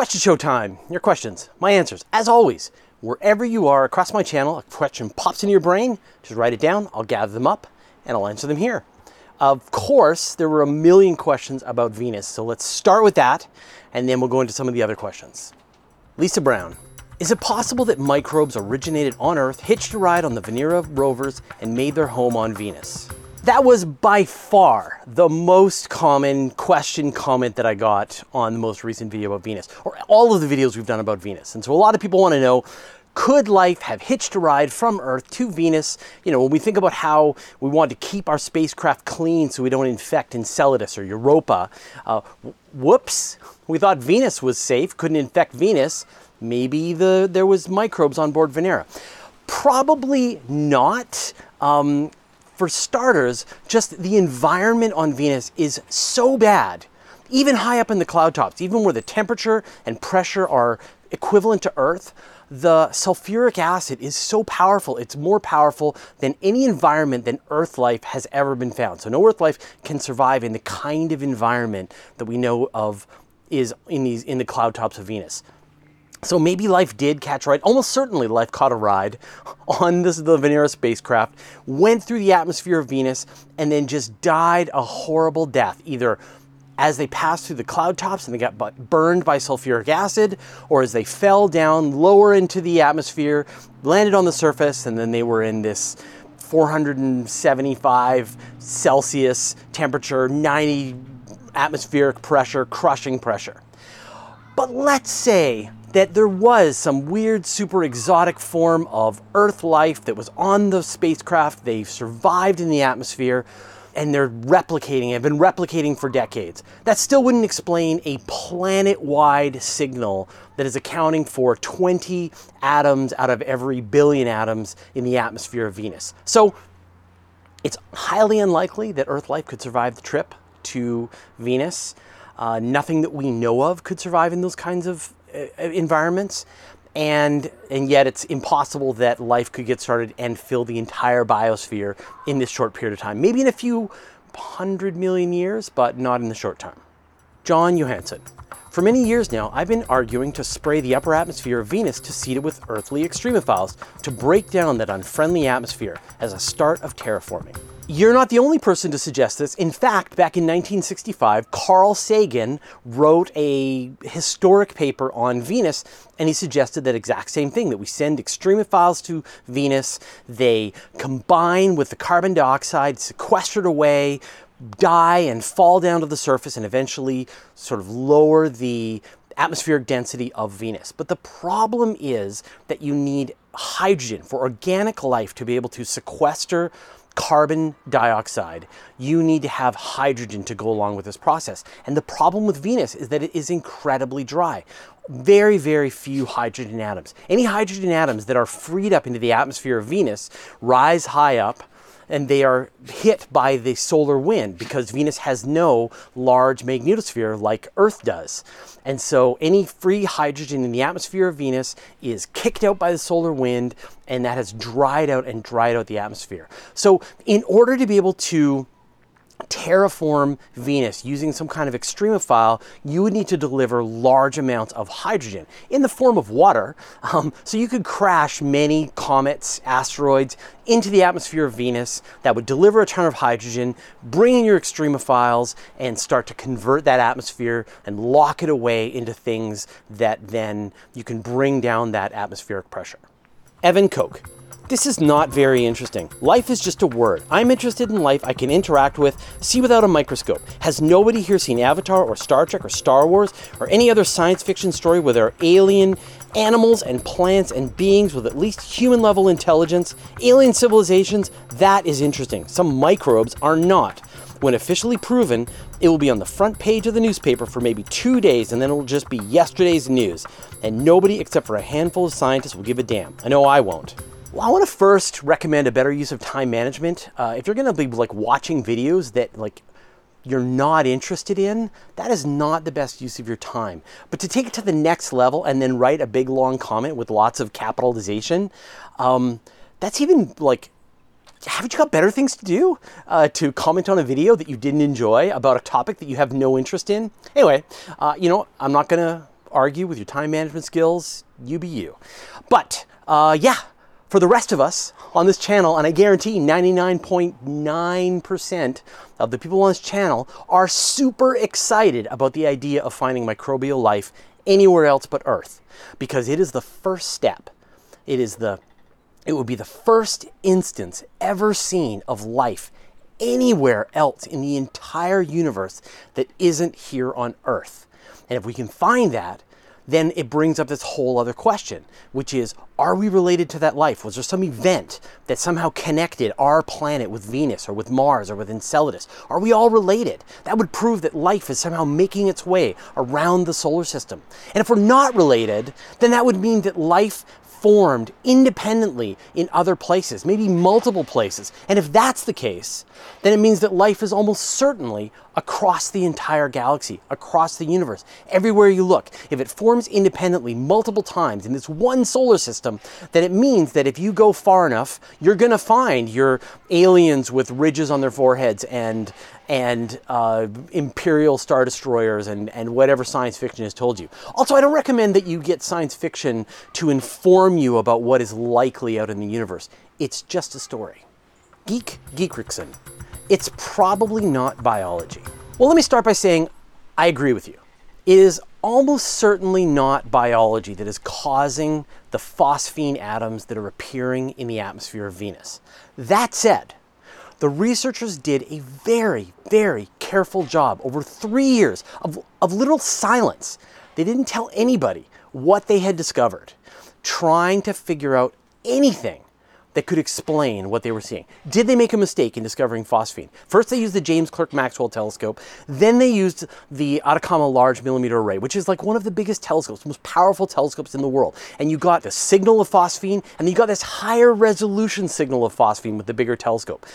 question show time. Your questions, my answers. As always, wherever you are across my channel, a question pops into your brain, just write it down, I'll gather them up, and I'll answer them here. Of course, there were a million questions about Venus, so let's start with that, and then we'll go into some of the other questions. Lisa Brown. Is it possible that microbes originated on Earth, hitched a ride on the Venera rovers, and made their home on Venus? That was by far the most common question comment that I got on the most recent video about Venus, or all of the videos we've done about Venus. And so a lot of people want to know could life have hitched a ride from Earth to Venus? You know, when we think about how we want to keep our spacecraft clean so we don't infect Enceladus or Europa, uh, whoops, we thought Venus was safe, couldn't infect Venus. Maybe the, there was microbes on board Venera. Probably not. Um, for starters, just the environment on Venus is so bad, even high up in the cloud tops, even where the temperature and pressure are equivalent to Earth, the sulfuric acid is so powerful. It's more powerful than any environment than Earth life has ever been found. So no Earth life can survive in the kind of environment that we know of is in these in the cloud tops of Venus. So maybe life did catch a ride. Almost certainly life caught a ride on this the Venera spacecraft, went through the atmosphere of Venus, and then just died a horrible death, either as they passed through the cloud tops and they got burned by sulfuric acid, or as they fell down lower into the atmosphere, landed on the surface, and then they were in this 475 Celsius temperature, 90 atmospheric pressure, crushing pressure. But let's say that there was some weird, super exotic form of Earth life that was on the spacecraft. They've survived in the atmosphere and they're replicating, have been replicating for decades. That still wouldn't explain a planet wide signal that is accounting for 20 atoms out of every billion atoms in the atmosphere of Venus. So it's highly unlikely that Earth life could survive the trip to Venus. Uh, nothing that we know of could survive in those kinds of Uh, uh, environments and and yet it's impossible that life could get started and fill the entire biosphere in this short period of time. Maybe in a few hundred million years, but not in the short term. John Johansson. For many years now, I've been arguing to spray the upper atmosphere of Venus to seed it with earthly extremophiles to break down that unfriendly atmosphere as a start of terraforming. You're not the only person to suggest this. In fact, back in 1965, Carl Sagan wrote a historic paper on Venus, and he suggested that exact same thing that we send extremophiles to Venus, they combine with the carbon dioxide, sequestered away, die and fall down to the surface, and eventually sort of lower the atmospheric density of Venus. But the problem is that you need hydrogen for organic life to be able to sequester carbon dioxide, you need to have hydrogen to go along with this process. And the problem with Venus is that it is incredibly dry. Very, very few hydrogen atoms. Any hydrogen atoms that are freed up into the atmosphere of Venus rise high up and they are hit by the solar wind because Venus has no large magnetosphere like Earth does. And so any free hydrogen in the atmosphere of Venus is kicked out by the solar wind, and that has dried out and dried out the atmosphere. So, in order to be able to terraform Venus using some kind of extremophile, you would need to deliver large amounts of hydrogen in the form of water. Um, so you could crash many comets, asteroids into the atmosphere of Venus that would deliver a ton of hydrogen, bring in your extremophiles, and start to convert that atmosphere and lock it away into things that then you can bring down that atmospheric pressure. Evan Koch. This is not very interesting. Life is just a word. I'm interested in life I can interact with, see without a microscope. Has nobody here seen Avatar or Star Trek or Star Wars or any other science fiction story where there are alien animals and plants and beings with at least human level intelligence, alien civilizations? That is interesting. Some microbes are not. When officially proven, it will be on the front page of the newspaper for maybe two days and then it will just be yesterday's news. And nobody except for a handful of scientists will give a damn. I know I won't. Well, I want to first recommend a better use of time management. Uh, if you're going to be like watching videos that like you're not interested in, that is not the best use of your time. But to take it to the next level and then write a big long comment with lots of capitalization, um, that's even like haven't you got better things to do uh, to comment on a video that you didn't enjoy about a topic that you have no interest in? Anyway, uh, you know, I'm not going to argue with your time management skills, you be you. But uh, yeah, for the rest of us on this channel, and I guarantee 99.9% of the people on this channel are super excited about the idea of finding microbial life anywhere else but Earth because it is the first step. It is the it would be the first instance ever seen of life anywhere else in the entire universe that isn't here on Earth. And if we can find that, then it brings up this whole other question, which is are we related to that life? Was there some event that somehow connected our planet with Venus or with Mars or with Enceladus? Are we all related? That would prove that life is somehow making its way around the solar system. And if we're not related, then that would mean that life formed independently in other places, maybe multiple places. And if that's the case, then it means that life is almost certainly across the entire galaxy, across the universe, everywhere you look. If it forms independently multiple times in this one solar system, then it means that if you go far enough, you're going to find your aliens with ridges on their foreheads and and uh, imperial star destroyers and, and whatever science fiction has told you. Also, I don't recommend that you get science fiction to inform you about what is likely out in the universe. It's just a story. Geek Geekrickson. It's probably not biology. Well, let me start by saying I agree with you. It is almost certainly not biology that is causing the phosphine atoms that are appearing in the atmosphere of Venus. That said, the researchers did a very, very careful job over three years of, of literal silence. They didn't tell anybody what they had discovered, trying to figure out anything that could explain what they were seeing. Did they make a mistake in discovering phosphine? First, they used the James Clerk Maxwell telescope. Then they used the Atacama Large Millimeter Array, which is like one of the biggest telescopes, most powerful telescopes in the world. And you got the signal of phosphine, and you got this higher resolution signal of phosphine with the bigger telescope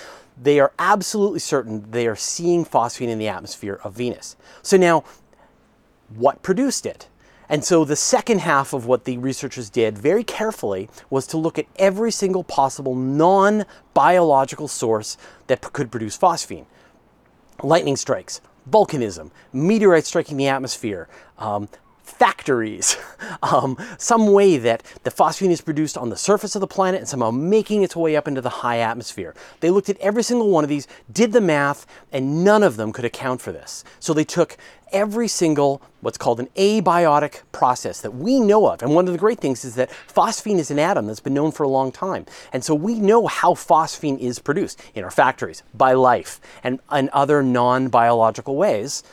they are absolutely certain they are seeing phosphine in the atmosphere of Venus. So now, what produced it? And so the second half of what the researchers did very carefully was to look at every single possible non biological source that could produce phosphine. Lightning strikes, volcanism, meteorites striking the atmosphere, um, factories, um, some way that the phosphine is produced on the surface of the planet and somehow making its way up into the high atmosphere. They looked at every single one of these, did the math, and none of them could account for this. So they took every single what's called an abiotic process that we know of. And one of the great things is that phosphine is an atom that's been known for a long time. And so we know how phosphine is produced in our factories, by life, and in other non biological ways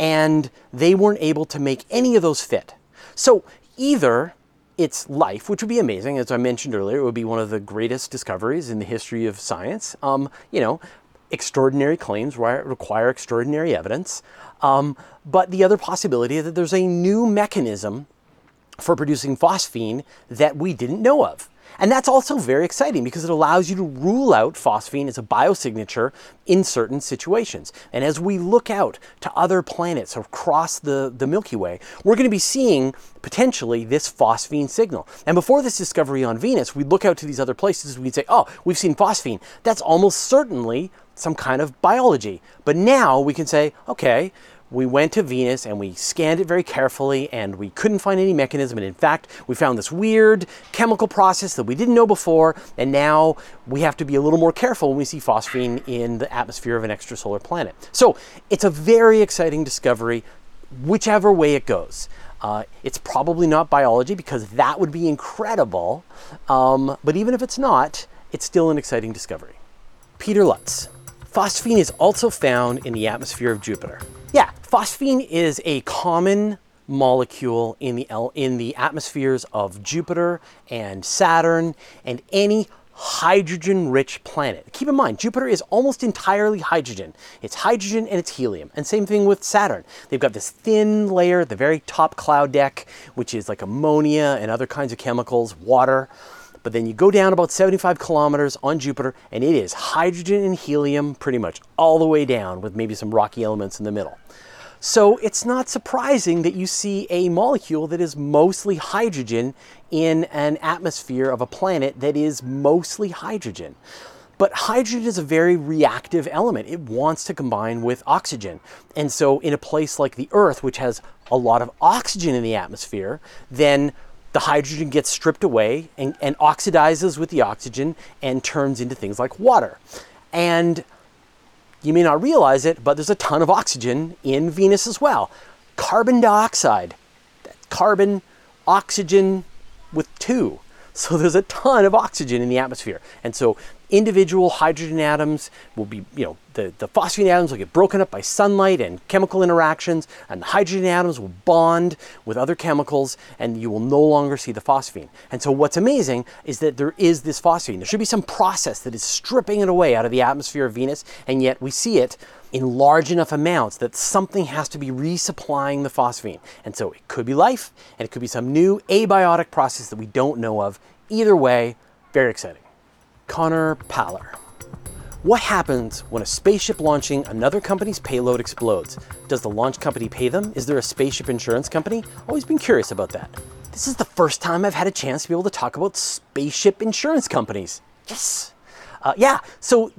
and they weren't able to make any of those fit. So either it's life, which would be amazing, as I mentioned earlier, it would be one of the greatest discoveries in the history of science. Um, you know, extraordinary claims require extraordinary evidence. Um, but the other possibility is that there's a new mechanism for producing phosphine that we didn't know of. And that's also very exciting because it allows you to rule out phosphine as a biosignature in certain situations. And as we look out to other planets across the, the Milky Way, we're going to be seeing potentially this phosphine signal. And before this discovery on Venus, we'd look out to these other places, and we'd say, oh, we've seen phosphine. That's almost certainly some kind of biology. But now we can say, okay, we went to Venus and we scanned it very carefully and we couldn't find any mechanism. And in fact, we found this weird chemical process that we didn't know before. And now we have to be a little more careful when we see phosphine in the atmosphere of an extrasolar planet. So it's a very exciting discovery, whichever way it goes. Uh, it's probably not biology because that would be incredible. Um, but even if it's not, it's still an exciting discovery. Peter Lutz. Phosphine is also found in the atmosphere of Jupiter. Phosphine is a common molecule in the, in the atmospheres of Jupiter and Saturn and any hydrogen rich planet. Keep in mind, Jupiter is almost entirely hydrogen. It's hydrogen and it's helium. And same thing with Saturn. They've got this thin layer the very top cloud deck, which is like ammonia and other kinds of chemicals, water. But then you go down about 75 kilometers on Jupiter, and it is hydrogen and helium pretty much all the way down, with maybe some rocky elements in the middle. So it's not surprising that you see a molecule that is mostly hydrogen in an atmosphere of a planet that is mostly hydrogen. But hydrogen is a very reactive element. It wants to combine with oxygen. And so, in a place like the Earth, which has a lot of oxygen in the atmosphere, then the hydrogen gets stripped away and, and oxidizes with the oxygen and turns into things like water. And you may not realize it, but there's a ton of oxygen in Venus as well. Carbon dioxide, carbon, oxygen with two. So there's a ton of oxygen in the atmosphere. And so individual hydrogen atoms will be, you know, the, the phosphine atoms will get broken up by sunlight and chemical interactions, and the hydrogen atoms will bond with other chemicals, and you will no longer see the phosphine. And so what's amazing is that there is this phosphine. There should be some process that is stripping it away out of the atmosphere of Venus, and yet we see it in large enough amounts that something has to be resupplying the phosphine. And so it could be life, and it could be some new abiotic process that we don't know of. Either way, very exciting. Connor Paller. What happens when a spaceship launching another company's payload explodes? Does the launch company pay them? Is there a spaceship insurance company? Always been curious about that. This is the first time I've had a chance to be able to talk about spaceship insurance companies. Yes! Uh, yeah, so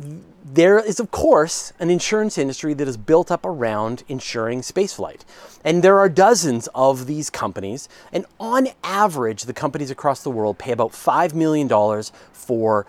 there is, of course, an insurance industry that is built up around insuring spaceflight. And there are dozens of these companies. And on average, the companies across the world pay about $5 million for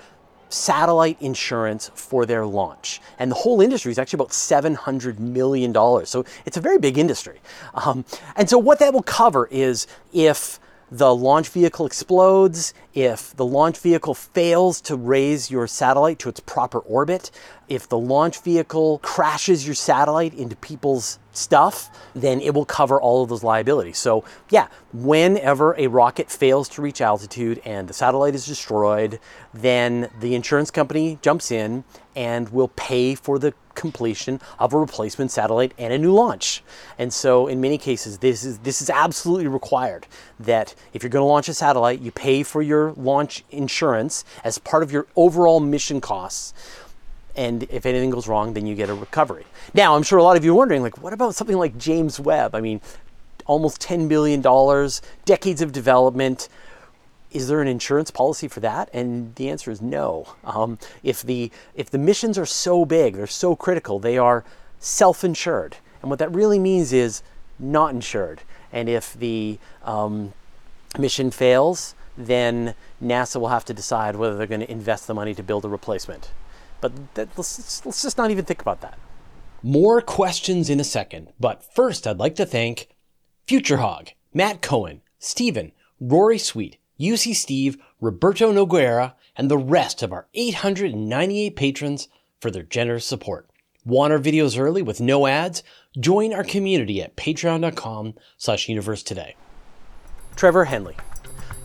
satellite insurance for their launch. And the whole industry is actually about $700 million. So it's a very big industry. Um, and so what that will cover is if the launch vehicle explodes, if the launch vehicle fails to raise your satellite to its proper orbit, if the launch vehicle crashes your satellite into people's stuff, then it will cover all of those liabilities. So, yeah, whenever a rocket fails to reach altitude and the satellite is destroyed, then the insurance company jumps in and will pay for the completion of a replacement satellite and a new launch. And so in many cases this is this is absolutely required that if you're going to launch a satellite, you pay for your launch insurance as part of your overall mission costs. And if anything goes wrong, then you get a recovery. Now, I'm sure a lot of you are wondering, like, what about something like James Webb? I mean, almost $10 billion, decades of development, is there an insurance policy for that? And the answer is no. Um, if the if the missions are so big, they're so critical, they are self-insured, and what that really means is not insured. And if the um, mission fails, then NASA will have to decide whether they're going to invest the money to build a replacement. But that, let's, let's just not even think about that. More questions in a second, but first I'd like to thank Future Hog, Matt Cohen, Stephen, Rory Sweet, UC Steve, Roberto Noguera, and the rest of our 898 patrons for their generous support. Want our videos early with no ads? Join our community at patreon.com slash universe today. Trevor Henley.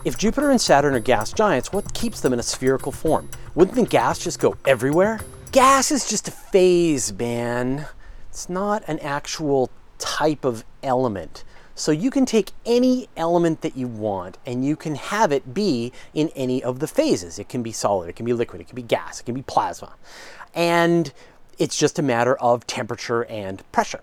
If Jupiter and Saturn are gas giants, what keeps them in a spherical form? Wouldn't the gas just go everywhere? Gas is just a phase, man. It's not an actual type of element. So you can take any element that you want and you can have it be in any of the phases. It can be solid, it can be liquid, it can be gas, it can be plasma. And it's just a matter of temperature and pressure.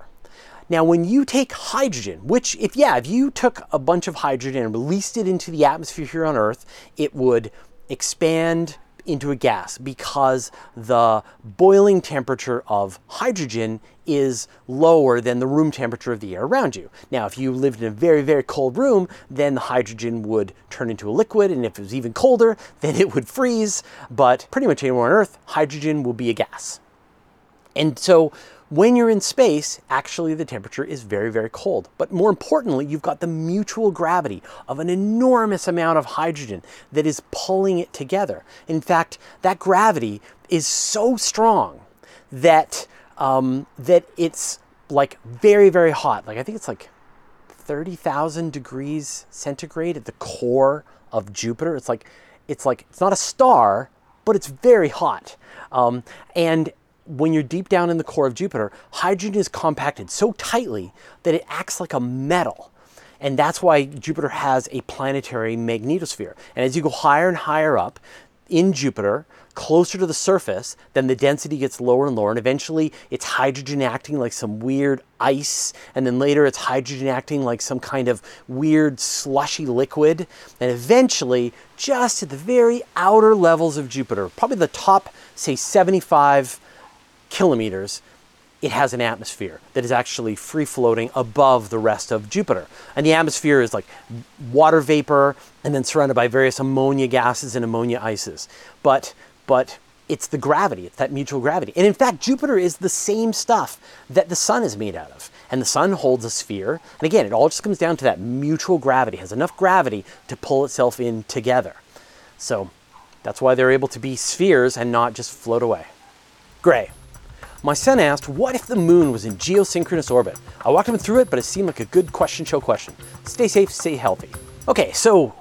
Now, when you take hydrogen, which, if yeah, if you took a bunch of hydrogen and released it into the atmosphere here on Earth, it would expand into a gas because the boiling temperature of hydrogen is lower than the room temperature of the air around you. Now, if you lived in a very, very cold room, then the hydrogen would turn into a liquid, and if it was even colder, then it would freeze. But pretty much anywhere on Earth, hydrogen will be a gas. And so when you're in space, actually the temperature is very, very cold. But more importantly, you've got the mutual gravity of an enormous amount of hydrogen that is pulling it together. In fact, that gravity is so strong that um, that it's like very, very hot. Like I think it's like 30,000 degrees centigrade at the core of Jupiter. It's like it's like it's not a star, but it's very hot. Um, and when you're deep down in the core of Jupiter, hydrogen is compacted so tightly that it acts like a metal. And that's why Jupiter has a planetary magnetosphere. And as you go higher and higher up, in Jupiter, closer to the surface, then the density gets lower and lower, and eventually it's hydrogen acting like some weird ice, and then later it's hydrogen acting like some kind of weird slushy liquid, and eventually, just at the very outer levels of Jupiter, probably the top, say, 75 kilometers, it has an atmosphere that is actually free floating above the rest of Jupiter. And the atmosphere is like water vapor and then surrounded by various ammonia gases and ammonia ices. But but it's the gravity, it's that mutual gravity. And in fact, Jupiter is the same stuff that the sun is made out of. And the sun holds a sphere. And again, it all just comes down to that mutual gravity, it has enough gravity to pull itself in together. So that's why they're able to be spheres and not just float away. Gray. My son asked, what if the moon was in geosynchronous orbit? I walked him through it, but it seemed like a good question show question. Stay safe, stay healthy. Okay, so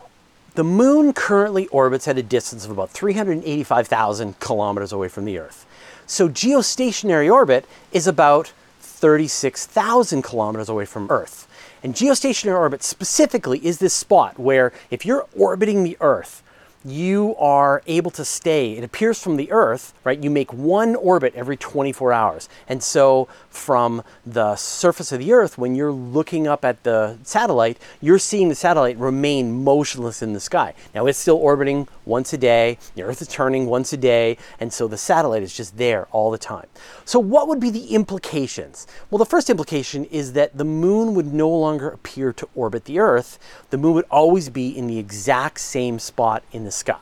the moon currently orbits at a distance of about 385,000 kilometers away from the Earth. So geostationary orbit is about 36,000 kilometers away from Earth. And geostationary orbit specifically is this spot where if you're orbiting the Earth, you are able to stay. It appears from the Earth, right? You make one orbit every 24 hours. And so from the surface of the Earth, when you're looking up at the satellite, you're seeing the satellite remain motionless in the sky. Now it's still orbiting once a day, the Earth is turning once a day, and so the satellite is just there all the time. So, what would be the implications? Well, the first implication is that the moon would no longer appear to orbit the Earth, the moon would always be in the exact same spot in the sky.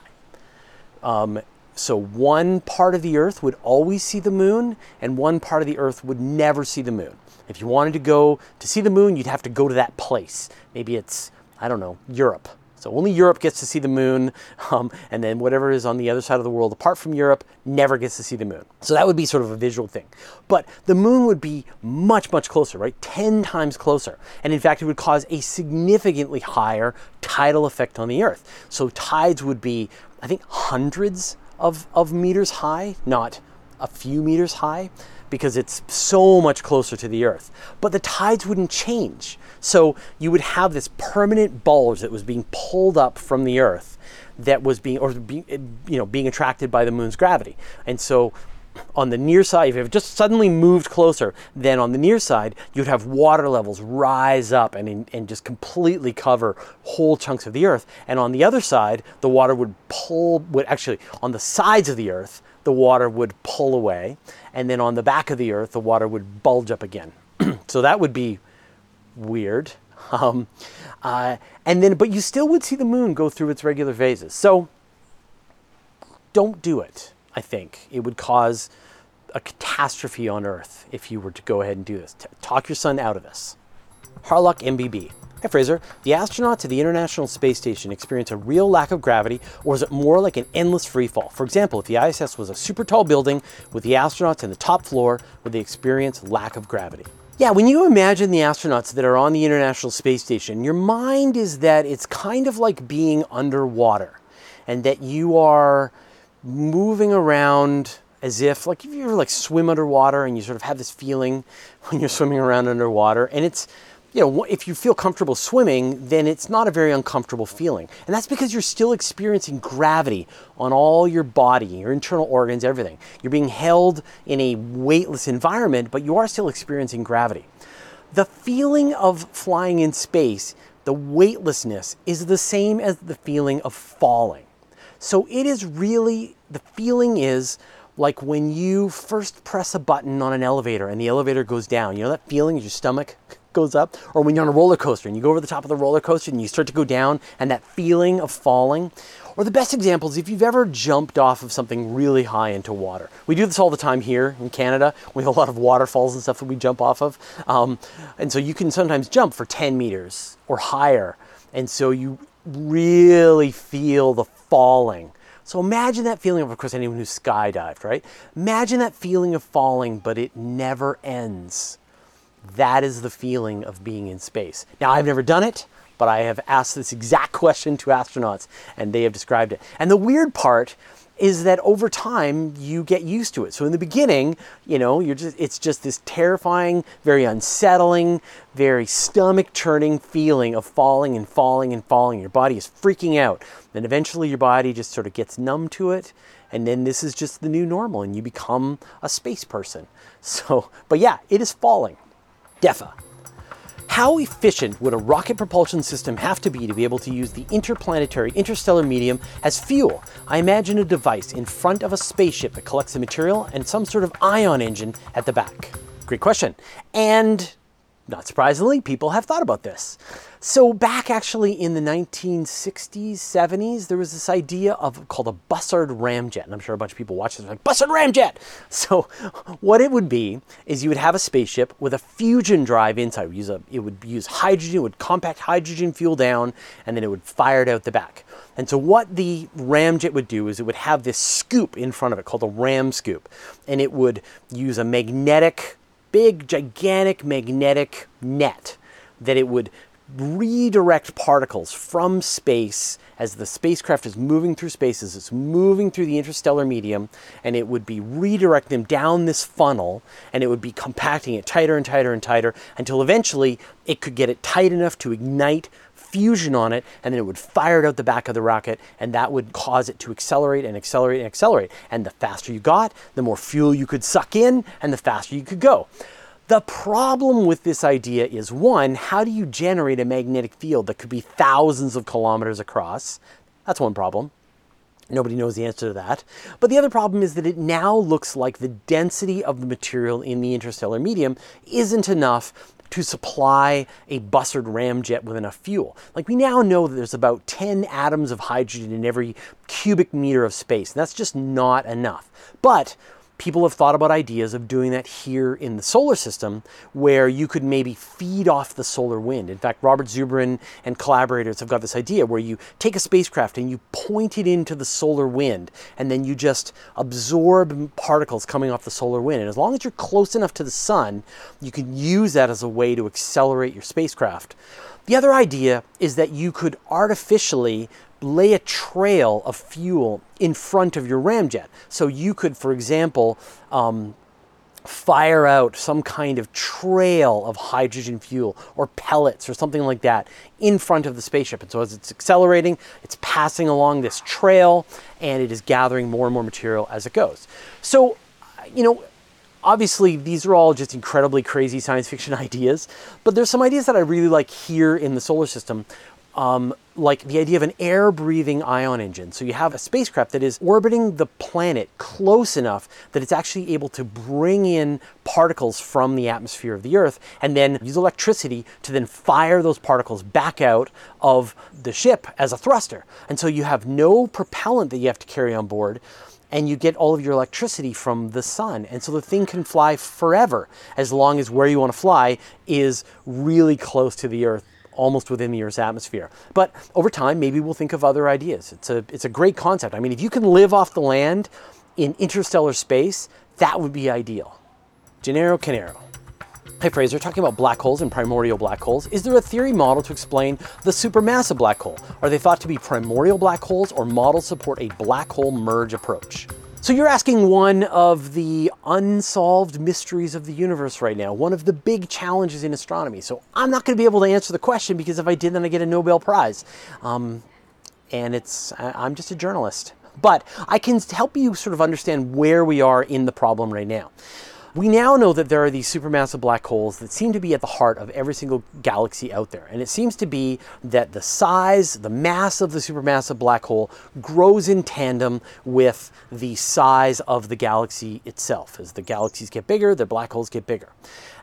Um, so one part of the Earth would always see the moon, and one part of the Earth would never see the moon. If you wanted to go to see the moon, you'd have to go to that place. Maybe it's, I don't know, Europe. So only Europe gets to see the moon, um, and then whatever is on the other side of the world apart from Europe never gets to see the moon. So that would be sort of a visual thing. But the moon would be much, much closer, right? 10 times closer. And in fact, it would cause a significantly higher tidal effect on the Earth. So tides would be, I think, hundreds of, of meters high, not a few meters high, because it's so much closer to the Earth. But the tides wouldn't change. So you would have this permanent bulge that was being pulled up from the Earth that was being, or you know, being attracted by the moon's gravity. And so on the near side, if it just suddenly moved closer, then on the near side, you'd have water levels rise up and, and just completely cover whole chunks of the earth. And on the other side, the water would pull, would actually, on the sides of the earth, the water would pull away. And then on the back of the earth, the water would bulge up again. so that would be weird. Um, uh, and then, but you still would see the moon go through its regular phases. So don't do it. I think it would cause a catastrophe on Earth if you were to go ahead and do this. Talk your son out of this. Harlock MBB. Hey Fraser, the astronauts at the International Space Station experience a real lack of gravity, or is it more like an endless free fall? For example, if the ISS was a super tall building with the astronauts in the top floor, would they experience lack of gravity? Yeah, when you imagine the astronauts that are on the International Space Station, your mind is that it's kind of like being underwater and that you are moving around as if like if you ever like swim underwater and you sort of have this feeling when you're swimming around underwater and it's you know if you feel comfortable swimming then it's not a very uncomfortable feeling. And that's because you're still experiencing gravity on all your body your internal organs everything. You're being held in a weightless environment but you are still experiencing gravity. The feeling of flying in space the weightlessness is the same as the feeling of falling. So it is really, the feeling is like when you first press a button on an elevator and the elevator goes down. You know that feeling as your stomach goes up? Or when you're on a roller coaster and you go over the top of the roller coaster and you start to go down and that feeling of falling. Or the best example is if you've ever jumped off of something really high into water. We do this all the time here in Canada. We have a lot of waterfalls and stuff that we jump off of. Um, and so you can sometimes jump for 10 meters or higher. And so you really feel the falling. So imagine that feeling of, of course, anyone who's skydived, right? Imagine that feeling of falling, but it never ends. That is the feeling of being in space. Now, I've never done it, but I have asked this exact question to astronauts and they have described it. And the weird part is that over time you get used to it. So in the beginning, you know, you're just it's just this terrifying, very unsettling, very stomach churning feeling of falling and falling and falling. Your body is freaking out. Then eventually your body just sort of gets numb to it and then this is just the new normal and you become a space person. So, but yeah, it is falling. DEFA. How efficient would a rocket propulsion system have to be to be able to use the interplanetary interstellar medium as fuel? I imagine a device in front of a spaceship that collects the material and some sort of ion engine at the back. Great question. And not surprisingly, people have thought about this. So back actually in the 1960s, 70s, there was this idea of called a Bussard ramjet. And I'm sure a bunch of people watch this like, Bussard ramjet! So what it would be is you would have a spaceship with a fusion drive inside. Use, a, it would use hydrogen, it would compact hydrogen fuel down, and then it would fire it out the back. And so what the ramjet would do is it would have this scoop in front of it called a ram scoop. And it would use a magnetic, big, gigantic magnetic net that it would redirect particles from space as the spacecraft is moving through space, as it's moving through the interstellar medium, and it would be redirecting them down this funnel, and it would be compacting it tighter and tighter and tighter until eventually it could get it tight enough to ignite fusion on it, and then it would fire it out the back of the rocket, and that would cause it to accelerate and accelerate and accelerate. And the faster you got, the more fuel you could suck in, and the faster you could go. The problem with this idea is one, how do you generate a magnetic field that could be thousands of kilometers across? That's one problem. Nobody knows the answer to that. But the other problem is that it now looks like the density of the material in the interstellar medium isn't enough to supply a Bussard ramjet with enough fuel. Like we now know that there's about 10 atoms of hydrogen in every cubic meter of space, and that's just not enough. But people have thought about ideas of doing that here in the solar system where you could maybe feed off the solar wind. In fact, Robert Zubrin and collaborators have got this idea where you take a spacecraft and you point it into the solar wind and then you just absorb particles coming off the solar wind. And as long as you're close enough to the sun, you can use that as a way to accelerate your spacecraft. The other idea is that you could artificially lay a trail of fuel in front of your ramjet. So you could, for example, um, fire out some kind of trail of hydrogen fuel or pellets or something like that in front of the spaceship. And so as it's accelerating, it's passing along this trail and it is gathering more and more material as it goes. So, you know, obviously these are all just incredibly crazy science fiction ideas, but there's some ideas that I really like here in the solar system um, like the idea of an air breathing ion engine. So you have a spacecraft that is orbiting the planet close enough that it's actually able to bring in particles from the atmosphere of the Earth and then use electricity to then fire those particles back out of the ship as a thruster. And so you have no propellant that you have to carry on board and you get all of your electricity from the sun. And so the thing can fly forever as long as where you want to fly is really close to the Earth almost within the Earth's atmosphere. But over time, maybe we'll think of other ideas. It's a, it's a great concept. I mean, if you can live off the land in interstellar space, that would be ideal. Gennaro Canero. Hey Fraser, talking about black holes and primordial black holes, is there a theory model to explain the supermassive black hole? Are they thought to be primordial black holes or models support a black hole merge approach? So you're asking one of the unsolved mysteries of the universe right now, one of the big challenges in astronomy. So I'm not going to be able to answer the question because if I did, then I get a Nobel Prize. Um, and it's I'm just a journalist. But I can help you sort of understand where we are in the problem right now. We now know that there are these supermassive black holes that seem to be at the heart of every single galaxy out there. And it seems to be that the size, the mass of the supermassive black hole grows in tandem with the size of the galaxy itself. As the galaxies get bigger, the black holes get bigger.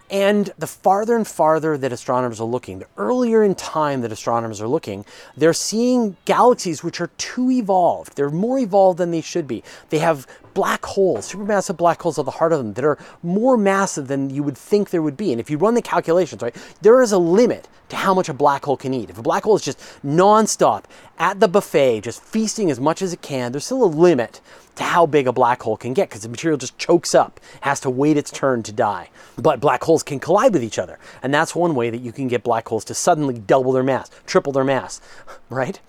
And the farther and farther that astronomers are looking, the earlier in time that astronomers are looking, they're seeing galaxies which are too evolved. They're more evolved than they should be. They have black holes, supermassive black holes at the heart of them that are more massive than you would think there would be. And if you run the calculations, right, there is a limit to how much a black hole can eat. If a black hole is just nonstop at the buffet, just feasting as much as it can, there's still a limit to how big a black hole can get because the material just chokes up, has to wait its turn to die. But black holes can collide with each other. And that's one way that you can get black holes to suddenly double their mass, triple their mass, right?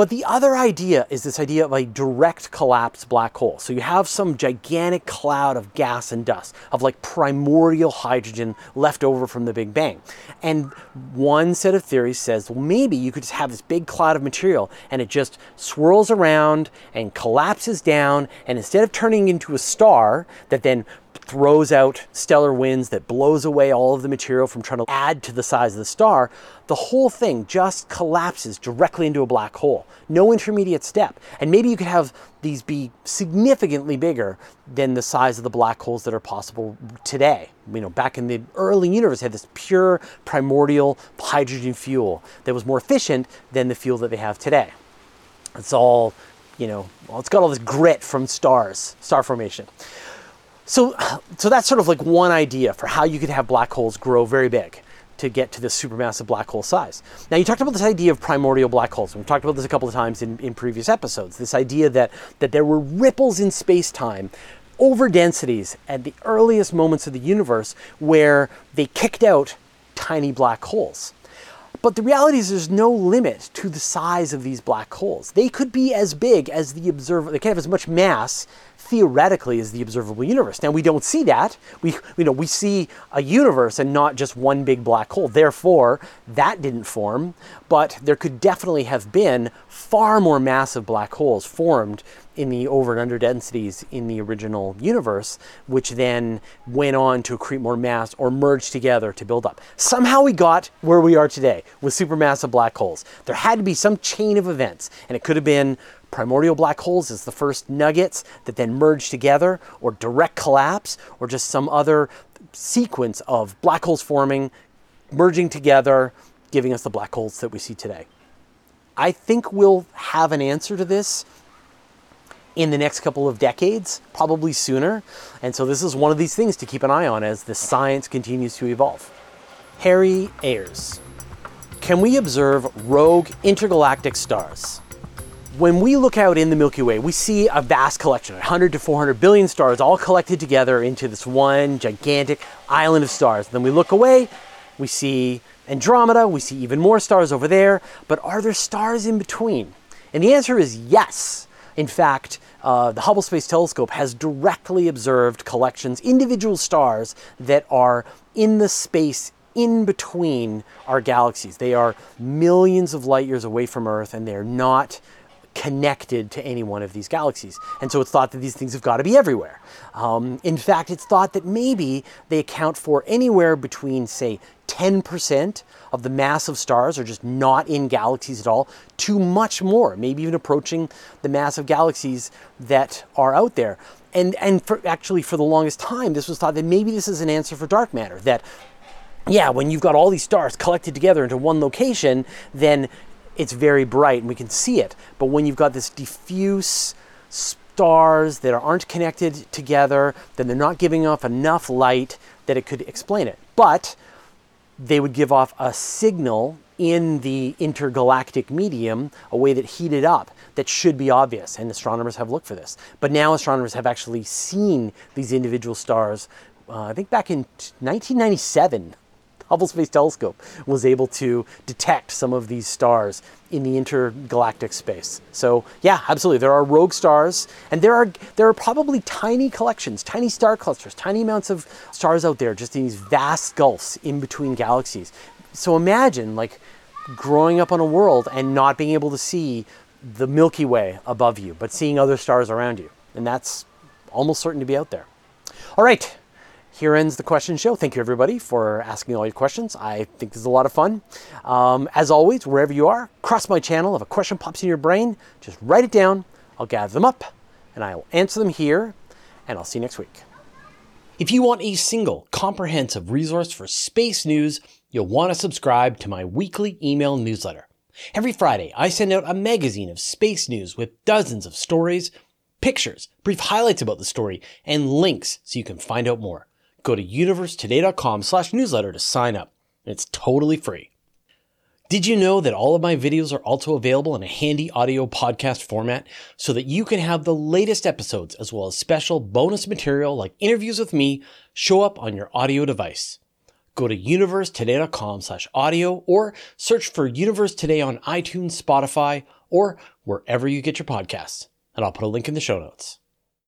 But the other idea is this idea of a direct collapse black hole. So you have some gigantic cloud of gas and dust, of like primordial hydrogen left over from the Big Bang. And one set of theories says, well, maybe you could just have this big cloud of material and it just swirls around and collapses down. And instead of turning into a star that then throws out stellar winds that blows away all of the material from trying to add to the size of the star, the whole thing just collapses directly into a black hole. No intermediate step. And maybe you could have these be significantly bigger than the size of the black holes that are possible today. You know, back in the early universe, had this pure primordial hydrogen fuel that was more efficient than the fuel that they have today. It's all, you know, well, it's got all this grit from stars, star formation. So, so that's sort of like one idea for how you could have black holes grow very big to get to this supermassive black hole size. Now, you talked about this idea of primordial black holes. We've talked about this a couple of times in, in previous episodes. This idea that, that there were ripples in space time over densities at the earliest moments of the universe where they kicked out tiny black holes. But the reality is there's no limit to the size of these black holes. They could be as big as the observer, they can have as much mass theoretically is the observable universe. Now we don't see that. We you know we see a universe and not just one big black hole. Therefore, that didn't form, but there could definitely have been far more massive black holes formed in the over and under densities in the original universe, which then went on to accrete more mass or merge together to build up. Somehow we got where we are today with supermassive black holes. There had to be some chain of events, and it could have been primordial black holes as the first nuggets that then merge together, or direct collapse, or just some other sequence of black holes forming, merging together, giving us the black holes that we see today. I think we'll have an answer to this in the next couple of decades, probably sooner. And so this is one of these things to keep an eye on as the science continues to evolve. Harry Ayers. Can we observe rogue intergalactic stars? When we look out in the Milky Way, we see a vast collection, 100 to 400 billion stars all collected together into this one gigantic island of stars. Then we look away, we see Andromeda, we see even more stars over there, but are there stars in between? And the answer is yes. In fact, uh, the Hubble Space Telescope has directly observed collections, individual stars that are in the space in between our galaxies. They are millions of light years away from Earth and they're not connected to any one of these galaxies. And so it's thought that these things have got to be everywhere. Um, in fact, it's thought that maybe they account for anywhere between, say, 10% of the mass of stars are just not in galaxies at all, to much more, maybe even approaching the mass of galaxies that are out there. And, and for, actually, for the longest time, this was thought that maybe this is an answer for dark matter, that yeah, when you've got all these stars collected together into one location, then it's very bright and we can see it. But when you've got this diffuse stars that aren't connected together, then they're not giving off enough light that it could explain it. But they would give off a signal in the intergalactic medium, a way that heated up, that should be obvious, and astronomers have looked for this. But now astronomers have actually seen these individual stars. Uh, I think back in 1997, Hubble Space Telescope was able to detect some of these stars in the intergalactic space. So yeah, absolutely, there are rogue stars, and there are there are probably tiny collections, tiny star clusters, tiny amounts of stars out there, just in these vast gulfs in between galaxies. So imagine like growing up on a world and not being able to see the Milky Way above you, but seeing other stars around you, and that's almost certain to be out there. All right, here ends the question show. Thank you, everybody, for asking all your questions. I think this is a lot of fun. Um, as always, wherever you are, cross my channel. If a question pops in your brain, just write it down. I'll gather them up and I will answer them here. And I'll see you next week. If you want a single comprehensive resource for space news, you'll want to subscribe to my weekly email newsletter. Every Friday, I send out a magazine of space news with dozens of stories pictures, brief highlights about the story, and links so you can find out more. Go to universetoday.com slash newsletter to sign up. It's totally free. Did you know that all of my videos are also available in a handy audio podcast format so that you can have the latest episodes as well as special bonus material like interviews with me show up on your audio device? Go to universetoday.com slash audio or search for Universe Today on iTunes, Spotify, or wherever you get your podcasts. And I'll put a link in the show notes.